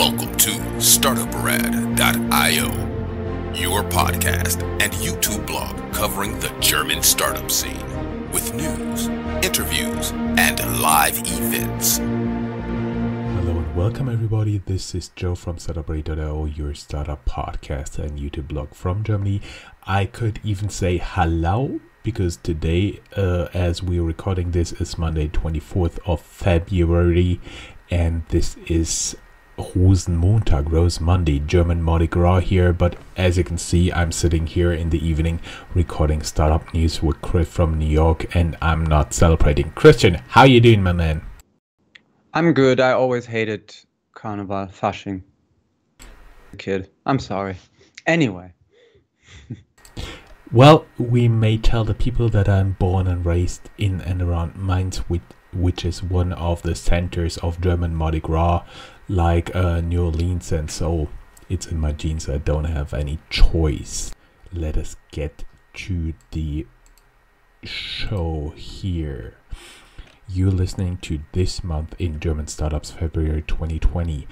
Welcome to StartupRad.io, your podcast and YouTube blog covering the German startup scene with news, interviews, and live events. Hello and welcome everybody. This is Joe from StartupRad.io, your startup podcast and YouTube blog from Germany. I could even say hello because today, uh, as we're recording this, is Monday, 24th of February, and this is Rosenmontag, Rose Monday, German Mardi Gras here. But as you can see, I'm sitting here in the evening recording startup news with Chris from New York, and I'm not celebrating. Christian, how you doing, my man? I'm good. I always hated Carnival, Fasching. Kid, I'm sorry. Anyway. well, we may tell the people that I'm born and raised in and around Mainz, which, which is one of the centers of German Mardi Gras like uh, New Orleans, and so it's in my genes. I don't have any choice. Let us get to the show here. You're listening to This Month in German Startups February 2020.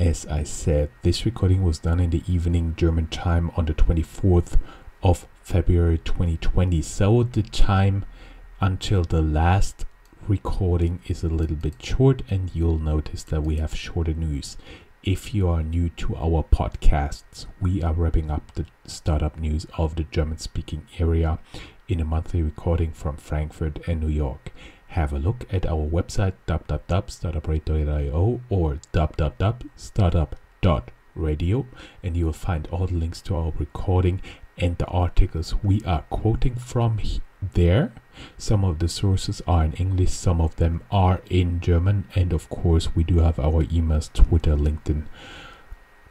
As I said, this recording was done in the evening German time on the 24th of February 2020. So the time until the last recording is a little bit short and you'll notice that we have shorter news. If you are new to our podcasts, we are wrapping up the startup news of the German speaking area in a monthly recording from Frankfurt and New York. Have a look at our website www.startuprad.io or www.startup.radio and you will find all the links to our recording and the articles we are quoting from there. Some of the sources are in English, some of them are in German, and of course, we do have our emails, Twitter, LinkedIn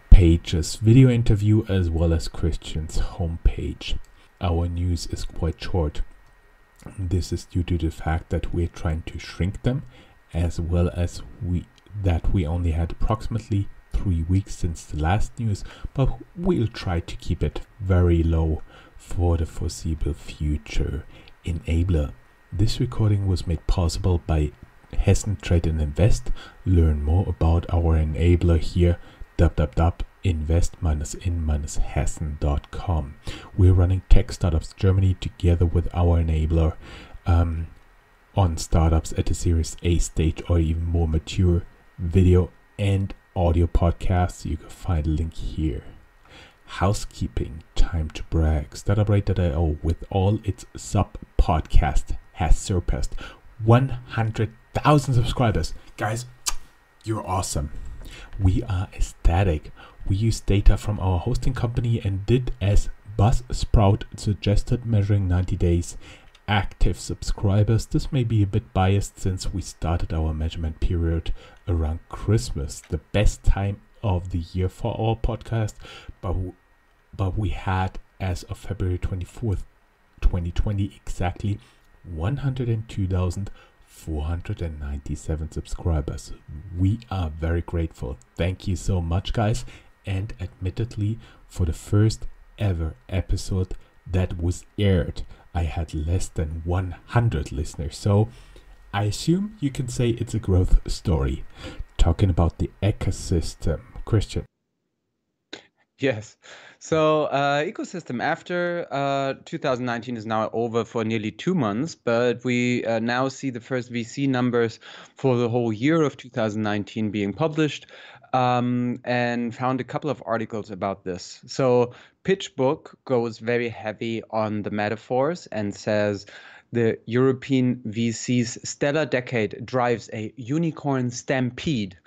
pages, video interview, as well as Christian's homepage. Our news is quite short. This is due to the fact that we're trying to shrink them, as well as we that we only had approximately three weeks since the last news, but we'll try to keep it very low for the foreseeable future. Enabler. This recording was made possible by Hessen Trade and Invest. Learn more about our enabler here www.invest-in-hessen.com. We're running Tech Startups Germany together with our enabler um, on startups at a Series A stage or even more mature video and audio podcasts. You can find a link here. Housekeeping, time to brag. StartupRad.io, with all its sub podcasts, has surpassed 100,000 subscribers. Guys, you're awesome. We are ecstatic. We used data from our hosting company and did as Buzzsprout suggested, measuring 90 days active subscribers. This may be a bit biased since we started our measurement period around Christmas, the best time of the year for our podcast, but but we had as of February 24th, 2020 exactly 102,497 subscribers. We are very grateful. Thank you so much guys and admittedly for the first ever episode that was aired I had less than 100 listeners. So I assume you can say it's a growth story. Talking about the ecosystem. Christian. Yes. So, uh, ecosystem after uh, 2019 is now over for nearly two months, but we uh, now see the first VC numbers for the whole year of 2019 being published um, and found a couple of articles about this. So, PitchBook goes very heavy on the metaphors and says, the European VC's stellar decade drives a unicorn stampede.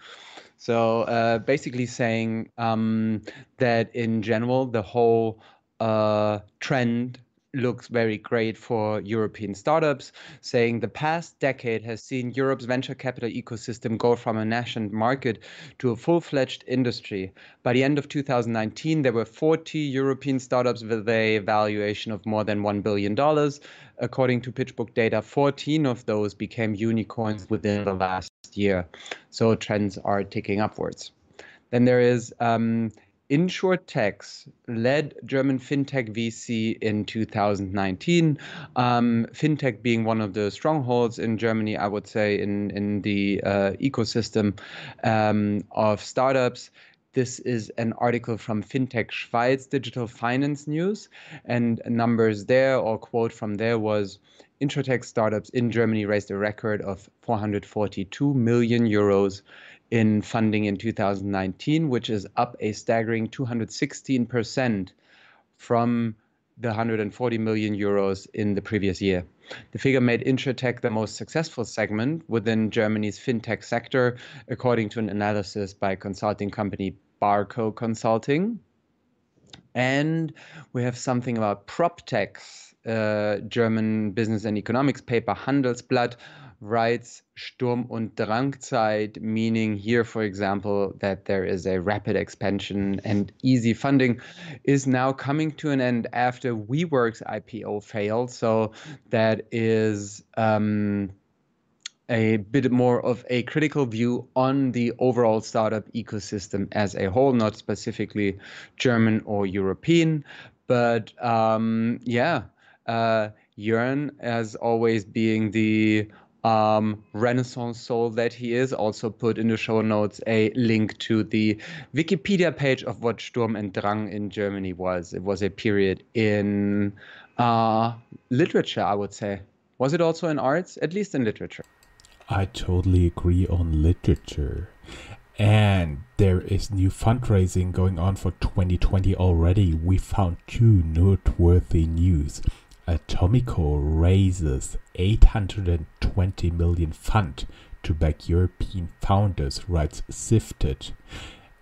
So uh, basically saying um, that in general, the whole uh, trend looks very great for European startups, saying the past decade has seen Europe's venture capital ecosystem go from a nascent market to a full fledged industry. By the end of 2019, there were 40 European startups with a valuation of more than $1 billion. According to PitchBook data, 14 of those became unicorns within the last year. So trends are ticking upwards. Then there is um, InsurTechs led German fintech VC in 2019. Um, fintech being one of the strongholds in Germany, I would say, in in the uh, ecosystem um, of startups. this is an article from FinTech Schweiz Digital Finance News, and numbers there or quote from there was Insurtech startups in Germany raised a record of 442 million euros in funding in 2019, which is up a staggering 216% from the 140 million euros in the previous year. The figure made Insurtech the most successful segment within Germany's fintech sector, according to an analysis by consulting company Barkow Consulting. And we have something about PropTech's uh, German business and economics paper Handelsblatt writes Sturm und Drangzeit, meaning here, for example, that there is a rapid expansion and easy funding, is now coming to an end after WeWork's IPO failed. So that is. Um, a bit more of a critical view on the overall startup ecosystem as a whole, not specifically German or European. But um, yeah, uh, Jörn, as always, being the um, Renaissance soul that he is, also put in the show notes a link to the Wikipedia page of what Sturm and Drang in Germany was. It was a period in uh, literature, I would say. Was it also in arts? At least in literature. I totally agree on literature. And there is new fundraising going on for 2020 already. We found two noteworthy news. Atomico raises 820 million fund to back European founders, writes Sifted.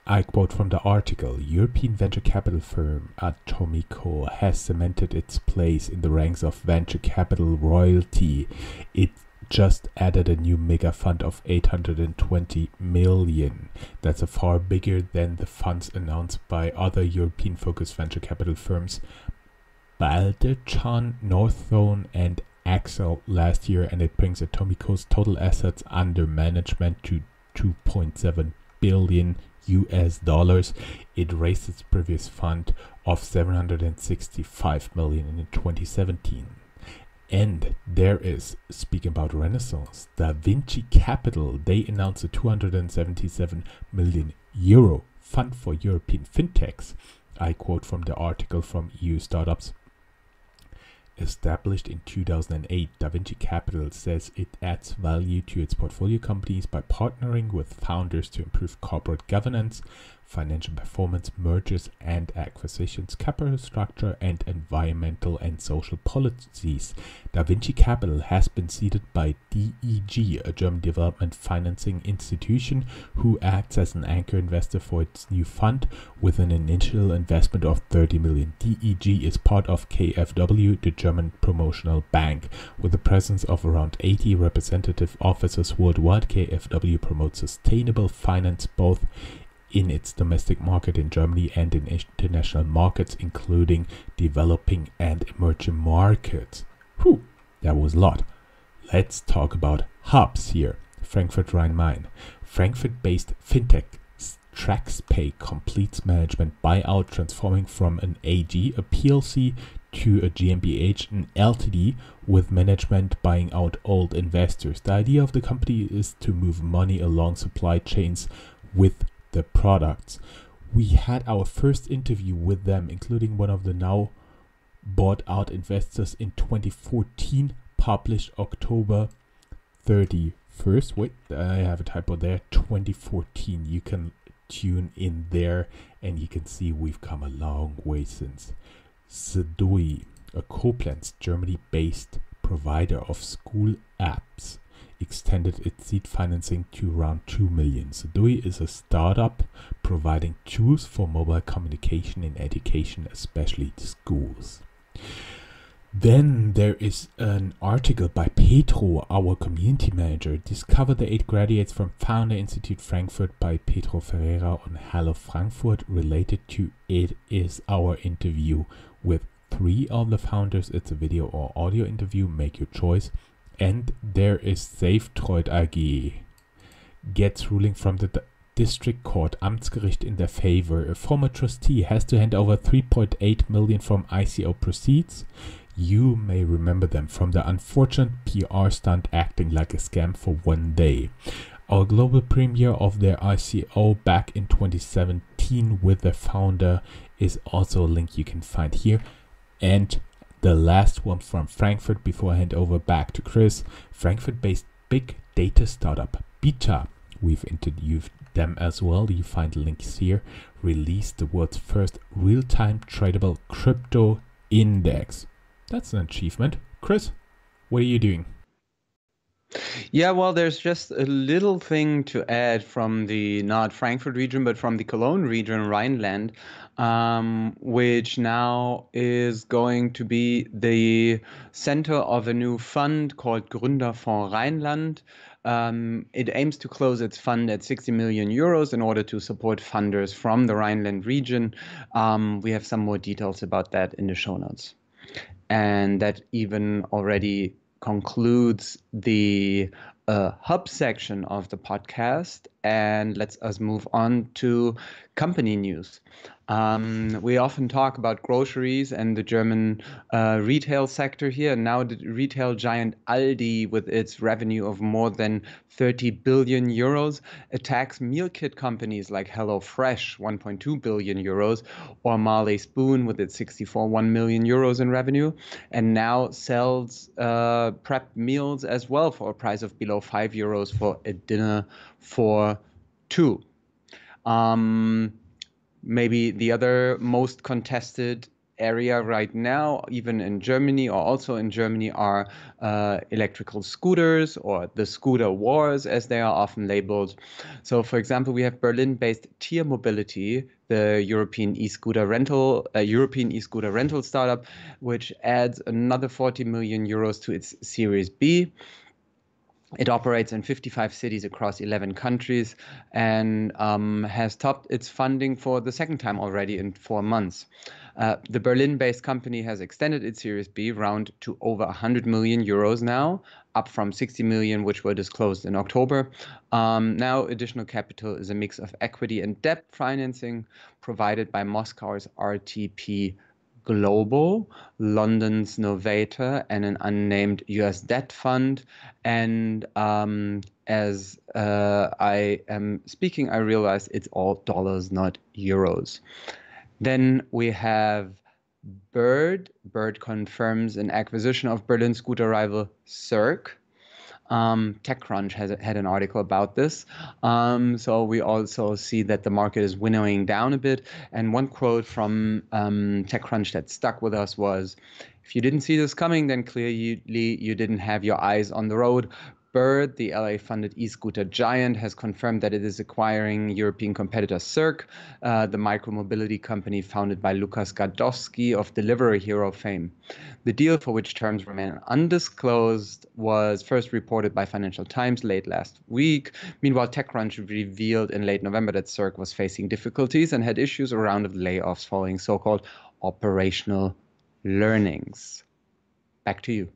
I quote from the article European venture capital firm Atomico has cemented its place in the ranks of venture capital royalty. It just added a new mega fund of 820 million. That's a far bigger than the funds announced by other European focused venture capital firms Balderton, Northzone, and Accel last year, and it brings Atomico's total assets under management to 2.7 billion US dollars. It raised its previous fund of 765 million in 2017. And there is, speaking about Renaissance, Da Vinci Capital, they announced a 277 million euro fund for European fintechs. I quote from the article from EU Startups Established in 2008, DaVinci Capital says it adds value to its portfolio companies by partnering with founders to improve corporate governance, financial performance, mergers and acquisitions, capital structure, and environmental and social policies. Da Vinci Capital has been seeded by DEG, a German development financing institution, who acts as an anchor investor for its new fund with an initial investment of 30 million. DEG is part of KfW, the German promotional bank, with a presence of around 80 representative offices worldwide. KfW promotes sustainable finance both in its domestic market in Germany and in international markets, including developing and emerging markets. Whew, that was a lot. Let's talk about hubs here. Frankfurt Rhine Main. Frankfurt based fintech TraxPay completes management buyout, transforming from an AG, a PLC, to a GmbH, an LTD, with management buying out old investors. The idea of the company is to move money along supply chains with the products. We had our first interview with them, including one of the now bought out investors in 2014, published October 31st. Wait, I have a typo there. 2014. You can tune in there and you can see we've come a long way since. Sdui, a Koblenz, Germany based provider of school apps extended its seed financing to around 2 million. Sdui is a startup providing tools for mobile communication in education, especially to schools. Then there is an article by Petro, our community manager. Discover the eight graduates from Founder Institute Frankfurt by Petro Ferreira on Hello Frankfurt. Related to it is our interview with three of the founders. It's a video or audio interview. Make your choice. And there is Savedroid AG. Gets ruling from the District Court, Amtsgericht in their favor. A former trustee has to hand over 3.8 million from ICO proceeds. You may remember them from the unfortunate PR stunt acting like a scam for one day. Our global premiere of their ICO back in 2017 with the founder is also a link you can find here. And the last one from Frankfurt before I hand over back to Chris. Frankfurt based big data startup Beta. We've interviewed them as well. You find links here. Released the world's first real time tradable crypto index. That's an achievement. Chris, what are you doing? Yeah, well, there's just a little thing to add from the not Frankfurt region, but from the Cologne region, Rhineland, um, which now is going to be the center of a new fund called Gründerfonds Rhineland. Um, it aims to close its fund at 60 million euros in order to support funders from the Rhineland region. Um, we have some more details about that in the show notes. And that even already concludes the uh, hub section of the podcast and lets us move on to company news. Um, we often talk about groceries and the German uh, retail sector here. And now, the retail giant Aldi, with its revenue of more than 30 billion euros, attacks meal kit companies like HelloFresh, 1.2 billion euros, or Marley Spoon, with its 64 1 million euros in revenue, and now sells uh, prep meals as well for a price of below 5 euros for a dinner for two. Um, maybe the other most contested area right now, even in Germany or also in Germany, are uh, electrical scooters or the scooter wars, as they are often labeled. So, for example, we have Berlin-based Tier Mobility, the European e-scooter rental, uh, European e-scooter rental startup, which adds another 40 million euros to its Series B. It operates in 55 cities across 11 countries and um, has topped its funding for the second time already in four months. Uh, the Berlin based company has extended its Series B round to over 100 million euros now, up from 60 million, which were disclosed in October. Um, now, additional capital is a mix of equity and debt financing provided by Moscow's RTP Global, London's Novator, and an unnamed US debt fund. And um, as uh, I am speaking, I realize it's all dollars, not euros. Then we have Bird. Bird confirms an acquisition of Berlin scooter rival Circ. Um, TechCrunch has had an article about this. Um, so we also see that the market is winnowing down a bit. And one quote from um, TechCrunch that stuck with us was, if you didn't see this coming, then clearly you didn't have your eyes on the road. Bird, the LA funded e scooter giant, has confirmed that it is acquiring European competitor Circ, uh, the micromobility company founded by Lukasz Gadowski of Delivery Hero fame. The deal, for which terms remain undisclosed, was first reported by Financial Times late last week. Meanwhile, TechCrunch revealed in late November that Circ was facing difficulties and had issues around of layoffs following so called operational learnings. Back to you.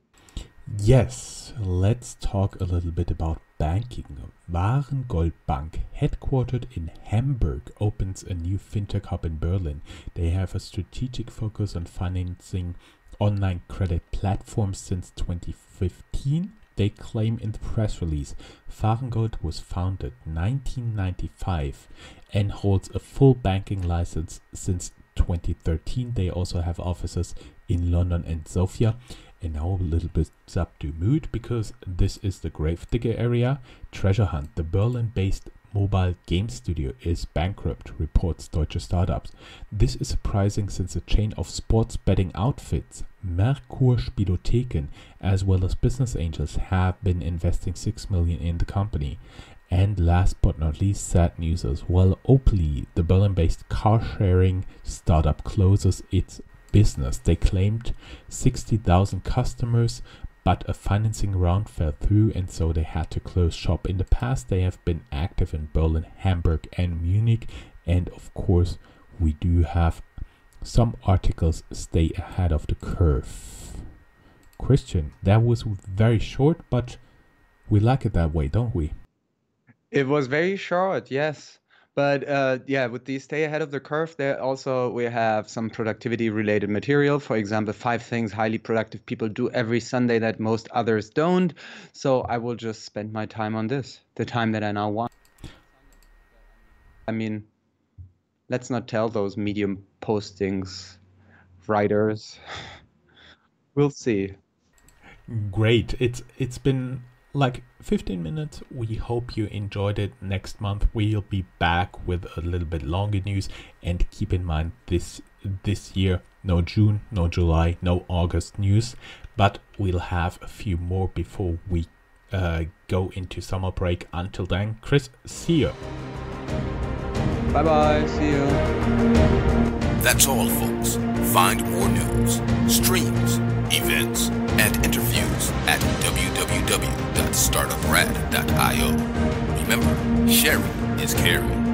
Yes, let's talk a little bit about banking. Varengold Bank, headquartered in Hamburg, opens a new fintech hub in Berlin. They have a strategic focus on financing online credit platforms since 2015. They claim in the press release Varengold was founded 1995 and holds a full banking license since 2013. They also have offices in London and Sofia and now a little bit subdued mood because this is the Gravedigger area. Treasure Hunt, the Berlin based mobile game studio, is bankrupt, reports Deutsche Startups. This is surprising since a chain of sports betting outfits, Merkur Spielotheken, as well as business angels, have been investing 6 million in the company. And last but not least, sad news as well. Oply, the Berlin based car sharing startup, closes its business. They claimed 60,000 customers, but a financing round fell through and so they had to close shop. In the past, they have been active in Berlin, Hamburg, and Munich, and of course, we do have some articles stay ahead of the curve. Christian, that was very short, but we like it that way, don't we? It was very short, yes. But uh, yeah, with the stay ahead of the curve, there also we have some productivity related material. For example, five things highly productive people do every Sunday that most others don't. So I will just spend my time on this, the time that I now want. I mean, let's not tell those medium postings writers. we'll see. Great. It's it's been like 15 minutes. We hope you enjoyed it. Next month we'll be back with a little bit longer news and keep in mind this this year no June, no July, no August news, but we'll have a few more before we uh, go into summer break. Until then, Chris, see you. Bye bye. See you. That's all, folks. Find more news, streams, events, and interviews at www.startuprad.io. Remember, sharing is caring.